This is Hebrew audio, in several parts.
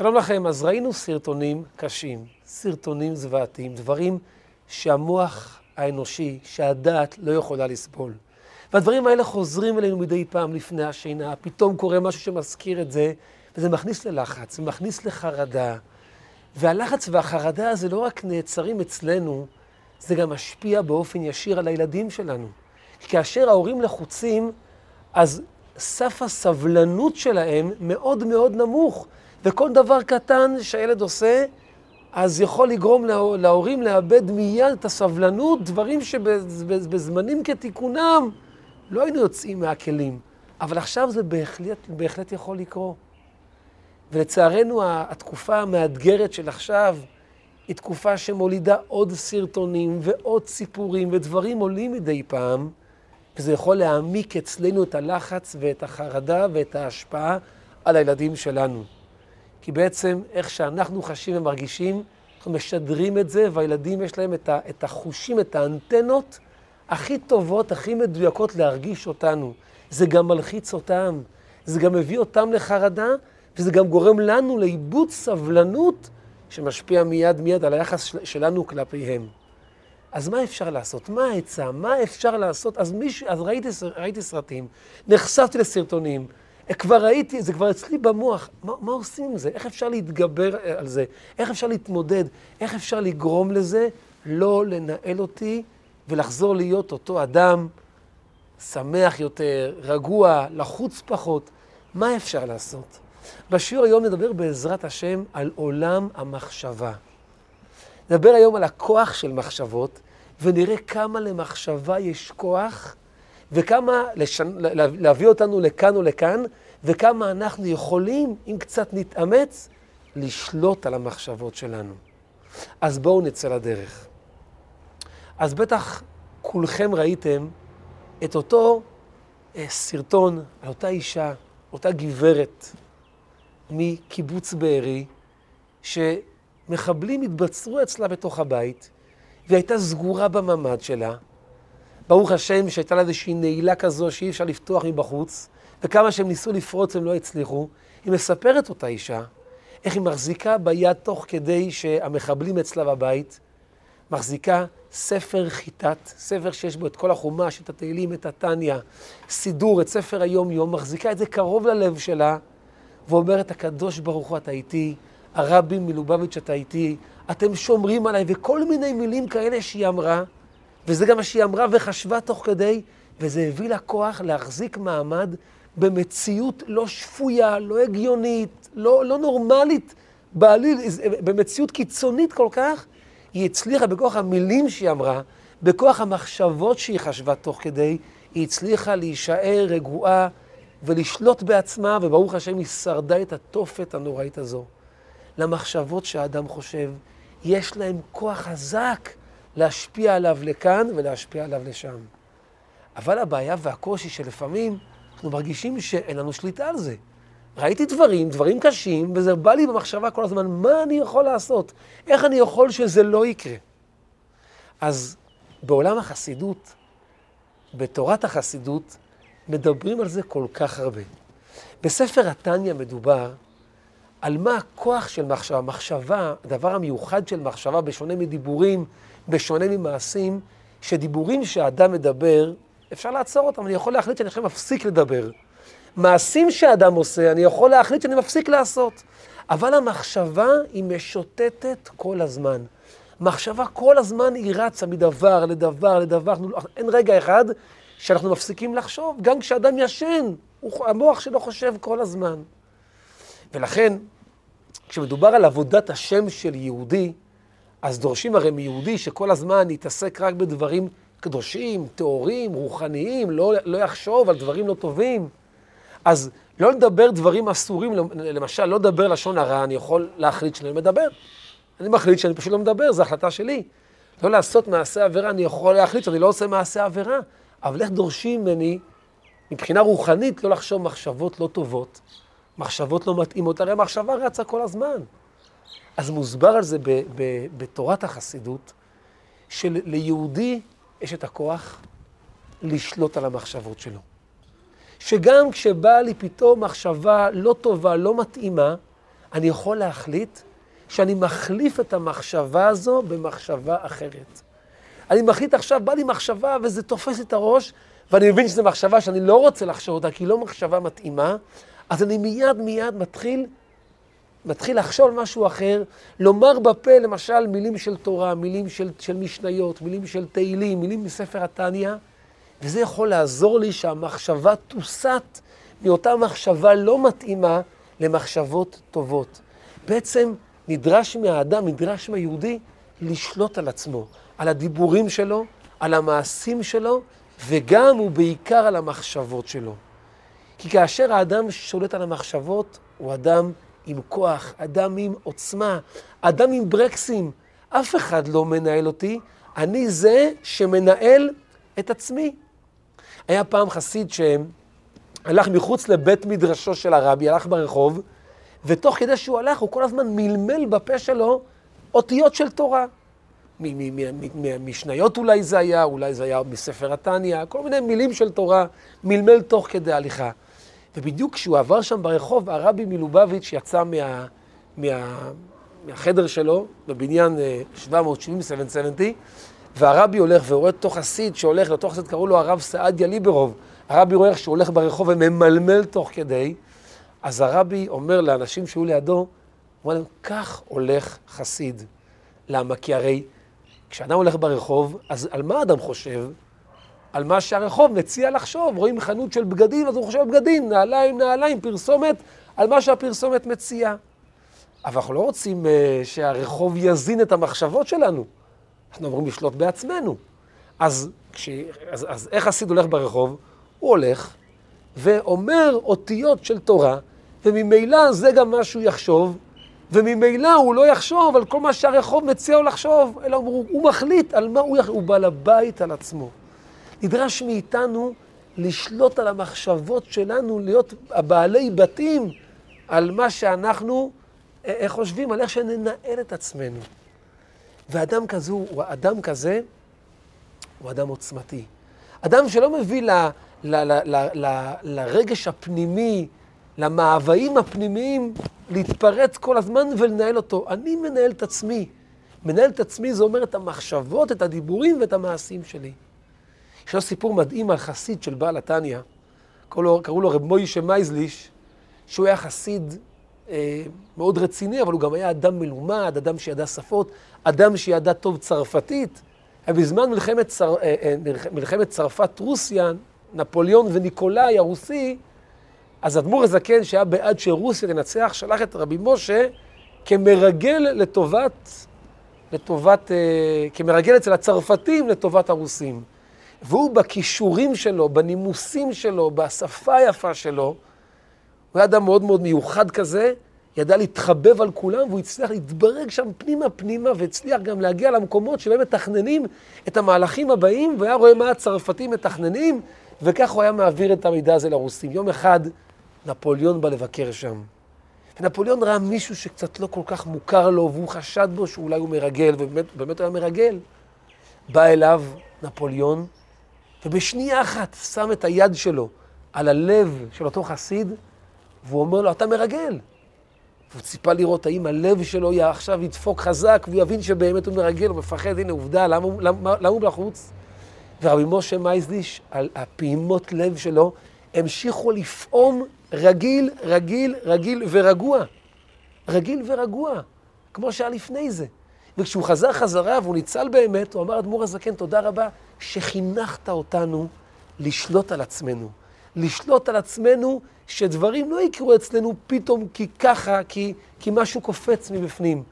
שלום לכם, אז ראינו סרטונים קשים, סרטונים זוועתיים, דברים שהמוח האנושי, שהדעת לא יכולה לסבול. והדברים האלה חוזרים אלינו מדי פעם לפני השינה, פתאום קורה משהו שמזכיר את זה, וזה מכניס ללחץ, זה מכניס לחרדה. והלחץ והחרדה הזה לא רק נעצרים אצלנו, זה גם משפיע באופן ישיר על הילדים שלנו. כאשר ההורים לחוצים, אז סף הסבלנות שלהם מאוד מאוד נמוך, וכל דבר קטן שהילד עושה, אז יכול לגרום לה, להורים לאבד מיד את הסבלנות, דברים שבזמנים כתיקונם לא היינו יוצאים מהכלים. אבל עכשיו זה בהחלט, בהחלט יכול לקרות. ולצערנו, התקופה המאתגרת של עכשיו היא תקופה שמולידה עוד סרטונים ועוד סיפורים, ודברים עולים מדי פעם, וזה יכול להעמיק אצלנו את הלחץ ואת החרדה ואת ההשפעה על הילדים שלנו. כי בעצם איך שאנחנו חשים ומרגישים, אנחנו משדרים את זה, והילדים יש להם את החושים, את האנטנות הכי טובות, הכי מדויקות להרגיש אותנו. זה גם מלחיץ אותם, זה גם מביא אותם לחרדה, וזה גם גורם לנו לאיבוד סבלנות שמשפיע מיד מיד על היחס שלנו כלפיהם. אז מה אפשר לעשות? מה העצה? מה אפשר לעשות? אז, מישהו, אז ראיתי, ראיתי סרטים, נחשפתי לסרטונים, כבר ראיתי, זה כבר אצלי במוח. מה, מה עושים עם זה? איך אפשר להתגבר על זה? איך אפשר להתמודד? איך אפשר לגרום לזה לא לנהל אותי ולחזור להיות אותו אדם שמח יותר, רגוע, לחוץ פחות? מה אפשר לעשות? בשיעור היום נדבר בעזרת השם על עולם המחשבה. נדבר היום על הכוח של מחשבות, ונראה כמה למחשבה יש כוח, וכמה לשנ... להביא אותנו לכאן או לכאן, וכמה אנחנו יכולים, אם קצת נתאמץ, לשלוט על המחשבות שלנו. אז בואו נצא לדרך. אז בטח כולכם ראיתם את אותו אה, סרטון על אותה אישה, אותה גברת מקיבוץ בארי, שמחבלים התבצרו אצלה בתוך הבית, והיא הייתה סגורה בממ"ד שלה. ברוך השם שהייתה לה איזושהי נעילה כזו שאי אפשר לפתוח מבחוץ, וכמה שהם ניסו לפרוץ הם לא הצליחו. היא מספרת אותה אישה, איך היא מחזיקה ביד תוך כדי שהמחבלים אצלה בבית, מחזיקה ספר חיטת, ספר שיש בו את כל החומש, את התהילים, את התניא, סידור, את ספר היום-יום, מחזיקה את זה קרוב ללב שלה, ואומרת, הקדוש ברוך הוא אתה איתי, הרבי מלובביץ' אתה איתי, אתם שומרים עליי, וכל מיני מילים כאלה שהיא אמרה, וזה גם מה שהיא אמרה וחשבה תוך כדי, וזה הביא לה כוח להחזיק מעמד במציאות לא שפויה, לא הגיונית, לא, לא נורמלית, בעליל, במציאות קיצונית כל כך, היא הצליחה בכוח המילים שהיא אמרה, בכוח המחשבות שהיא חשבה תוך כדי, היא הצליחה להישאר רגועה ולשלוט בעצמה, וברוך השם היא שרדה את התופת הנוראית הזו. למחשבות שהאדם חושב, יש להם כוח חזק להשפיע עליו לכאן ולהשפיע עליו לשם. אבל הבעיה והקושי שלפעמים אנחנו מרגישים שאין לנו שליטה על זה. ראיתי דברים, דברים קשים, וזה בא לי במחשבה כל הזמן, מה אני יכול לעשות? איך אני יכול שזה לא יקרה? אז בעולם החסידות, בתורת החסידות, מדברים על זה כל כך הרבה. בספר התניא מדובר על מה הכוח של מחשבה. מחשבה, הדבר המיוחד של מחשבה, בשונה מדיבורים, בשונה ממעשים, שדיבורים שהאדם מדבר, אפשר לעצור אותם, אני יכול להחליט שאני עכשיו מפסיק לדבר. מעשים שאדם עושה, אני יכול להחליט שאני מפסיק לעשות. אבל המחשבה היא משוטטת כל הזמן. מחשבה כל הזמן היא רצה מדבר לדבר לדבר. אין רגע אחד שאנחנו מפסיקים לחשוב, גם כשאדם ישן, המוח שלו חושב כל הזמן. ולכן, כשמדובר על עבודת השם של יהודי, אז דורשים הרי מיהודי שכל הזמן יתעסק רק בדברים קדושים, טהורים, רוחניים, לא, לא יחשוב על דברים לא טובים. אז לא לדבר דברים אסורים, למשל, לא לדבר לשון הרע, אני יכול להחליט שאני לא מדבר. אני מחליט שאני פשוט לא מדבר, זו החלטה שלי. לא לעשות מעשה עבירה, אני יכול להחליט שאני לא עושה מעשה עבירה. אבל איך דורשים ממני, מבחינה רוחנית, לא לחשוב מחשבות לא טובות, מחשבות לא מתאימות, הרי המחשבה רצה כל הזמן. אז מוסבר על זה ב, ב, בתורת החסידות, שליהודי יש את הכוח לשלוט על המחשבות שלו. שגם כשבאה לי פתאום מחשבה לא טובה, לא מתאימה, אני יכול להחליט שאני מחליף את המחשבה הזו במחשבה אחרת. אני מחליט עכשיו, בא לי מחשבה וזה תופס את הראש, ואני מבין שזו מחשבה שאני לא רוצה לחשוב אותה, כי היא לא מחשבה מתאימה, אז אני מיד מיד מתחיל, מתחיל לחשוב משהו אחר, לומר בפה למשל מילים של תורה, מילים של, של משניות, מילים של תהילים, מילים מספר התניא, וזה יכול לעזור לי שהמחשבה תוסט מאותה מחשבה לא מתאימה למחשבות טובות. בעצם נדרש מהאדם, נדרש מהיהודי, לשלוט על עצמו, על הדיבורים שלו, על המעשים שלו, וגם ובעיקר על המחשבות שלו. כי כאשר האדם שולט על המחשבות, הוא אדם עם כוח, אדם עם עוצמה, אדם עם ברקסים. אף אחד לא מנהל אותי, אני זה שמנהל את עצמי. היה פעם חסיד שהלך מחוץ לבית מדרשו של הרבי, הלך ברחוב, ותוך כדי שהוא הלך, הוא כל הזמן מלמל בפה שלו אותיות של תורה. משניות אולי זה היה, אולי זה היה מספר התניא, כל מיני מילים של תורה, מלמל תוך כדי הליכה. ובדיוק כשהוא עבר שם ברחוב, הרבי מלובביץ' יצא מה, מה, מהחדר שלו, בבניין 770, 770, והרבי הולך ורואה תוך חסיד שהולך, לתוך חסיד קראו לו הרב סעדיה ליברוב. הרבי רואה איך שהוא הולך ברחוב וממלמל תוך כדי. אז הרבי אומר לאנשים שהיו לידו, אומר להם, כך הולך חסיד. למה? כי הרי כשאדם הולך ברחוב, אז על מה אדם חושב? על מה שהרחוב מציע לחשוב. רואים חנות של בגדים, אז הוא חושב בגדים, נעליים, נעליים, פרסומת, על מה שהפרסומת מציעה. אבל אנחנו לא רוצים uh, שהרחוב יזין את המחשבות שלנו. אנחנו אמורים לשלוט בעצמנו. אז, כש, אז, אז איך חסיד הולך ברחוב? הוא הולך ואומר אותיות של תורה, וממילא זה גם מה שהוא יחשוב, וממילא הוא לא יחשוב על כל מה שהרחוב מציע לו לחשוב, אלא הוא, הוא מחליט על מה הוא יחשוב, הוא בעל הבית על עצמו. נדרש מאיתנו לשלוט על המחשבות שלנו, להיות הבעלי בתים על מה שאנחנו אה, אה, חושבים, על איך שננהל את עצמנו. ואדם כזה, הוא אדם כזה, הוא אדם עוצמתי. אדם שלא מביא ל, ל, ל, ל, ל, לרגש הפנימי, למאוויים הפנימיים, להתפרץ כל הזמן ולנהל אותו. אני מנהל את עצמי. מנהל את עצמי זה אומר את המחשבות, את הדיבורים ואת המעשים שלי. יש סיפור מדהים על חסיד של בעל התניא, קראו לו רב מוישה מייזליש, שהוא היה חסיד אה, מאוד רציני, אבל הוא גם היה אדם מלומד, אדם שידע שפות, אדם שידע טוב צרפתית. ובזמן מלחמת, צר, אה, אה, מלחמת צרפת-רוסיה, נפוליאון וניקולאי הרוסי, אז אדמו"ר הזקן, שהיה בעד שרוסיה תנצח, שלח את רבי משה כמרגל לטובת, לטובת, אה, כמרגל אצל הצרפתים לטובת הרוסים. והוא בכישורים שלו, בנימוסים שלו, בשפה היפה שלו, הוא היה אדם מאוד מאוד מיוחד כזה, ידע להתחבב על כולם, והוא הצליח להתברג שם פנימה פנימה, והצליח גם להגיע למקומות שבהם מתכננים את המהלכים הבאים, והיה רואה מה הצרפתים מתכננים, וכך הוא היה מעביר את המידע הזה לרוסים. יום אחד נפוליאון בא לבקר שם. ונפוליאון ראה מישהו שקצת לא כל כך מוכר לו, והוא חשד בו שאולי הוא מרגל, ובאמת הוא היה מרגל. בא אליו נפוליאון, ובשנייה אחת שם את היד שלו על הלב של אותו חסיד, והוא אומר לו, אתה מרגל. והוא ציפה לראות האם הלב שלו עכשיו ידפוק חזק, והוא יבין שבאמת הוא מרגל, הוא מפחד, הנה עובדה, למה, הוא בחוץ? ורבי משה מייזליש, על הפעימות לב שלו, המשיכו לפעום רגיל, רגיל, רגיל ורגוע. רגיל ורגוע, כמו שהיה לפני זה. וכשהוא חזר חזרה והוא ניצל באמת, הוא אמר, אדמו"ר הזקן, תודה רבה שחינכת אותנו לשלוט על עצמנו. לשלוט על עצמנו, שדברים לא יקרו אצלנו פתאום כי ככה, כי, כי משהו קופץ מבפנים.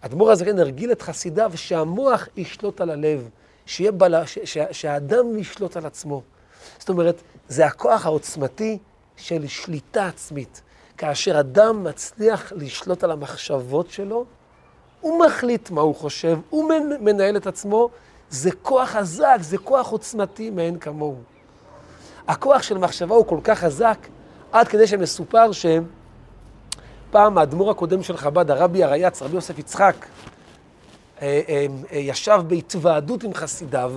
אדמו"ר הזקן הרגיל את חסידיו שהמוח ישלוט על הלב, שיהיה בלה, ש, ש, שהאדם ישלוט על עצמו. זאת אומרת, זה הכוח העוצמתי של שליטה עצמית. כאשר אדם מצליח לשלוט על המחשבות שלו, הוא מחליט מה הוא חושב, הוא מנהל את עצמו, זה כוח חזק, זה כוח עוצמתי מאין כמוהו. הכוח של מחשבה הוא כל כך חזק, עד כדי שמסופר שפעם האדמו"ר הקודם של חב"ד, הרבי הרייץ, רבי יוסף יצחק, אה, אה, אה, ישב בהתוועדות עם חסידיו,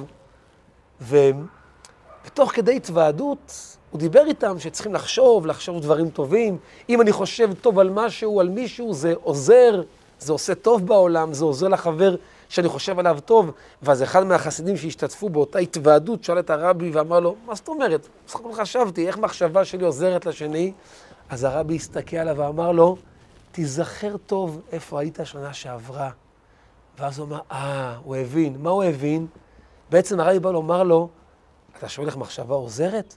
ותוך כדי התוועדות הוא דיבר איתם שצריכים לחשוב, לחשוב דברים טובים. אם אני חושב טוב על משהו, על מישהו, זה עוזר, זה עושה טוב בעולם, זה עוזר לחבר שאני חושב עליו טוב. ואז אחד מהחסידים שהשתתפו באותה התוועדות שאל את הרבי ואמר לו, מה זאת אומרת? בסך הכל חשבתי, איך מחשבה שלי עוזרת לשני? אז הרבי הסתכל עליו ואמר לו, תיזכר טוב איפה היית שנה שעברה. ואז הוא אמר, אה, הוא הבין. מה הוא הבין? בעצם הרבי בא לומר לו, אתה שואל איך מחשבה עוזרת?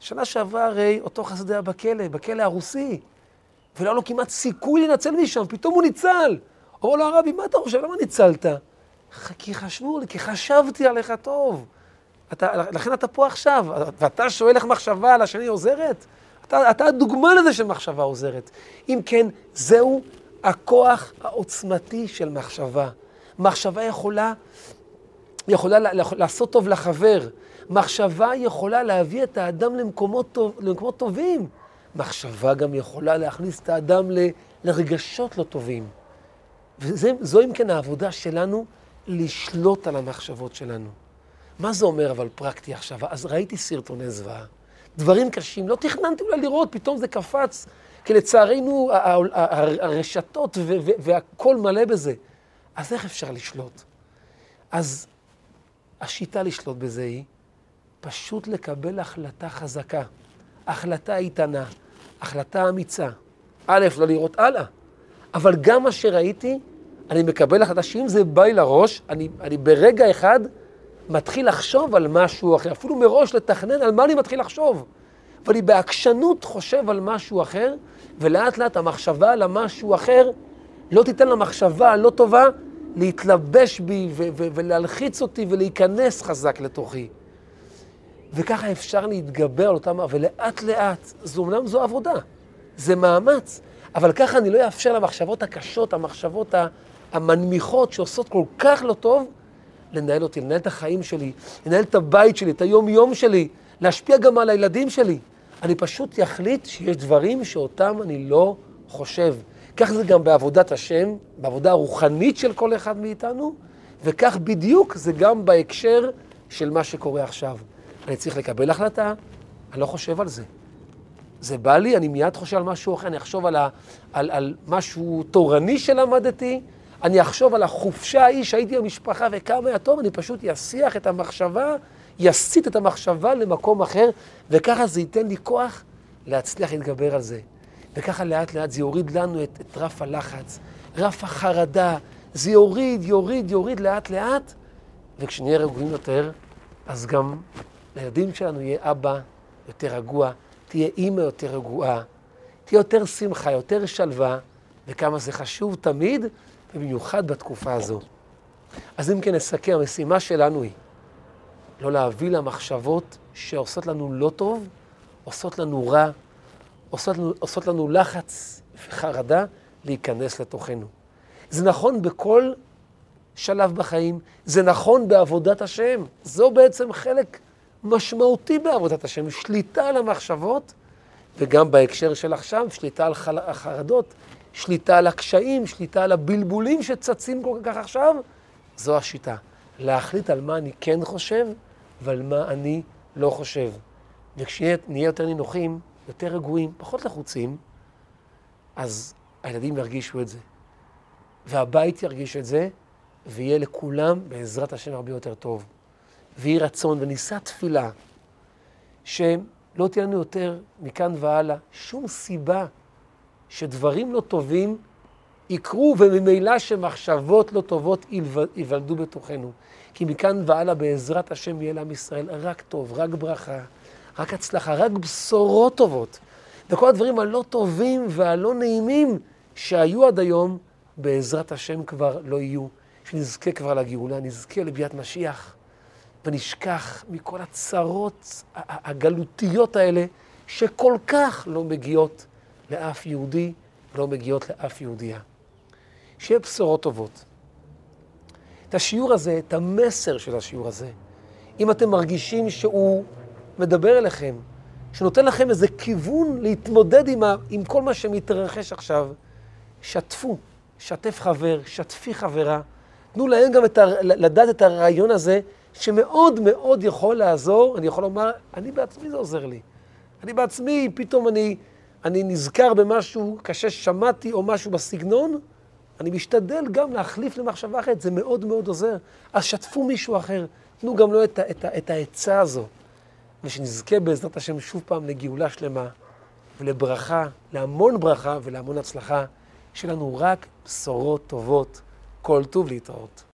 שנה שעברה הרי אותו חסד היה בכלא, בכלא הרוסי, ולא היה לו כמעט סיכוי לנצל משם, פתאום הוא ניצל. אמר לו הרבי, מה אתה חושב, למה ניצלת? כי חשבו לי, כי חשבתי עליך טוב. אתה, לכן אתה פה עכשיו, ואתה שואל איך מחשבה על השני עוזרת? אתה, אתה הדוגמה לזה שמחשבה עוזרת. אם כן, זהו הכוח העוצמתי של מחשבה. מחשבה יכולה, יכולה לעשות טוב לחבר. מחשבה יכולה להביא את האדם למקומות, טוב, למקומות טובים. מחשבה גם יכולה להכניס את האדם ל, לרגשות לא טובים. וזו אם כן העבודה שלנו, לשלוט על המחשבות שלנו. מה זה אומר אבל פרקטי עכשיו? אז ראיתי סרטוני זוועה, דברים קשים, לא תכננתי אולי לראות, פתאום זה קפץ, כי לצערנו הרשתות והכל מלא בזה. אז איך אפשר לשלוט? אז השיטה לשלוט בזה היא פשוט לקבל החלטה חזקה, החלטה איתנה, החלטה אמיצה. א', לא לראות הלאה, אבל גם מה שראיתי, אני מקבל החלטה שאם זה בא לי לראש, אני, אני ברגע אחד מתחיל לחשוב על משהו אחר, אפילו מראש לתכנן על מה אני מתחיל לחשוב. ואני בעקשנות חושב על משהו אחר, ולאט לאט המחשבה על המשהו אחר לא תיתן למחשבה הלא טובה להתלבש בי ולהלחיץ אותי ולהיכנס חזק לתוכי. וככה אפשר להתגבר על אותם, ולאט לאט, זו אמנם זו עבודה, זה מאמץ, אבל ככה אני לא אאפשר למחשבות הקשות, המחשבות המנמיכות שעושות כל כך לא טוב, לנהל אותי, לנהל את החיים שלי, לנהל את הבית שלי, את היום-יום שלי, להשפיע גם על הילדים שלי. אני פשוט אחליט שיש דברים שאותם אני לא חושב. כך זה גם בעבודת השם, בעבודה הרוחנית של כל אחד מאיתנו, וכך בדיוק זה גם בהקשר של מה שקורה עכשיו. אני צריך לקבל החלטה, אני לא חושב על זה. זה בא לי, אני מיד חושב על משהו אחר, אני אחשוב על, ה, על, על משהו תורני שלמדתי, אני אחשוב על החופשה ההיא שהייתי במשפחה וכמה היה טוב, אני פשוט אסיח את המחשבה, יסיט את המחשבה למקום אחר, וככה זה ייתן לי כוח להצליח להתגבר על זה. וככה לאט לאט זה יוריד לנו את, את רף הלחץ, רף החרדה, זה יוריד, יוריד, יוריד לאט לאט, וכשנהיה רגועים יותר, אז גם לילדים שלנו יהיה אבא יותר רגוע, תהיה אימא יותר רגועה, תהיה יותר שמחה, יותר שלווה, וכמה זה חשוב תמיד, ובמיוחד בתקופה הזו. אז אם כן נסכם, המשימה שלנו היא לא להביא למחשבות שעושות לנו לא טוב, עושות לנו רע, עושות לנו, עושות לנו לחץ וחרדה להיכנס לתוכנו. זה נכון בכל שלב בחיים, זה נכון בעבודת השם. זו בעצם חלק משמעותי בעבודת השם, שליטה על המחשבות, וגם בהקשר של עכשיו, שליטה על החרדות, שליטה על הקשיים, שליטה על הבלבולים שצצים כל כך עכשיו, זו השיטה. להחליט על מה אני כן חושב ועל מה אני לא חושב. וכשנהיה יותר נינוחים, יותר רגועים, פחות לחוצים, אז הילדים ירגישו את זה. והבית ירגיש את זה, ויהיה לכולם, בעזרת השם, הרבה יותר טוב. ויהי רצון ונישא תפילה, שלא תהיה לנו יותר מכאן והלאה שום סיבה שדברים לא טובים יקרו, וממילא שמחשבות לא טובות ייוולדו בתוכנו. כי מכאן והלאה בעזרת השם יהיה לעם ישראל רק טוב, רק ברכה, רק הצלחה, רק בשורות טובות. וכל הדברים הלא טובים והלא נעימים שהיו עד היום, בעזרת השם כבר לא יהיו. שנזכה כבר לגאולה, נזכה לביאת משיח. ונשכח מכל הצרות הגלותיות האלה, שכל כך לא מגיעות לאף יהודי, לא מגיעות לאף יהודייה. שיהיה בשורות טובות. את השיעור הזה, את המסר של השיעור הזה, אם אתם מרגישים שהוא מדבר אליכם, שנותן לכם איזה כיוון להתמודד עם, ה, עם כל מה שמתרחש עכשיו, שתפו, שתף חבר, שתפי חברה, תנו להם גם את ה, לדעת את הרעיון הזה, שמאוד מאוד יכול לעזור, אני יכול לומר, אני בעצמי זה עוזר לי. אני בעצמי, פתאום אני, אני נזכר במשהו קשה ששמעתי או משהו בסגנון, אני משתדל גם להחליף למחשבה אחרת, זה מאוד מאוד עוזר. אז שתפו מישהו אחר, תנו גם לו את, את, את העצה הזו, ושנזכה בעזרת השם שוב פעם לגאולה שלמה ולברכה, להמון ברכה ולהמון הצלחה, שיהיה לנו רק בשורות טובות, כל טוב להתראות.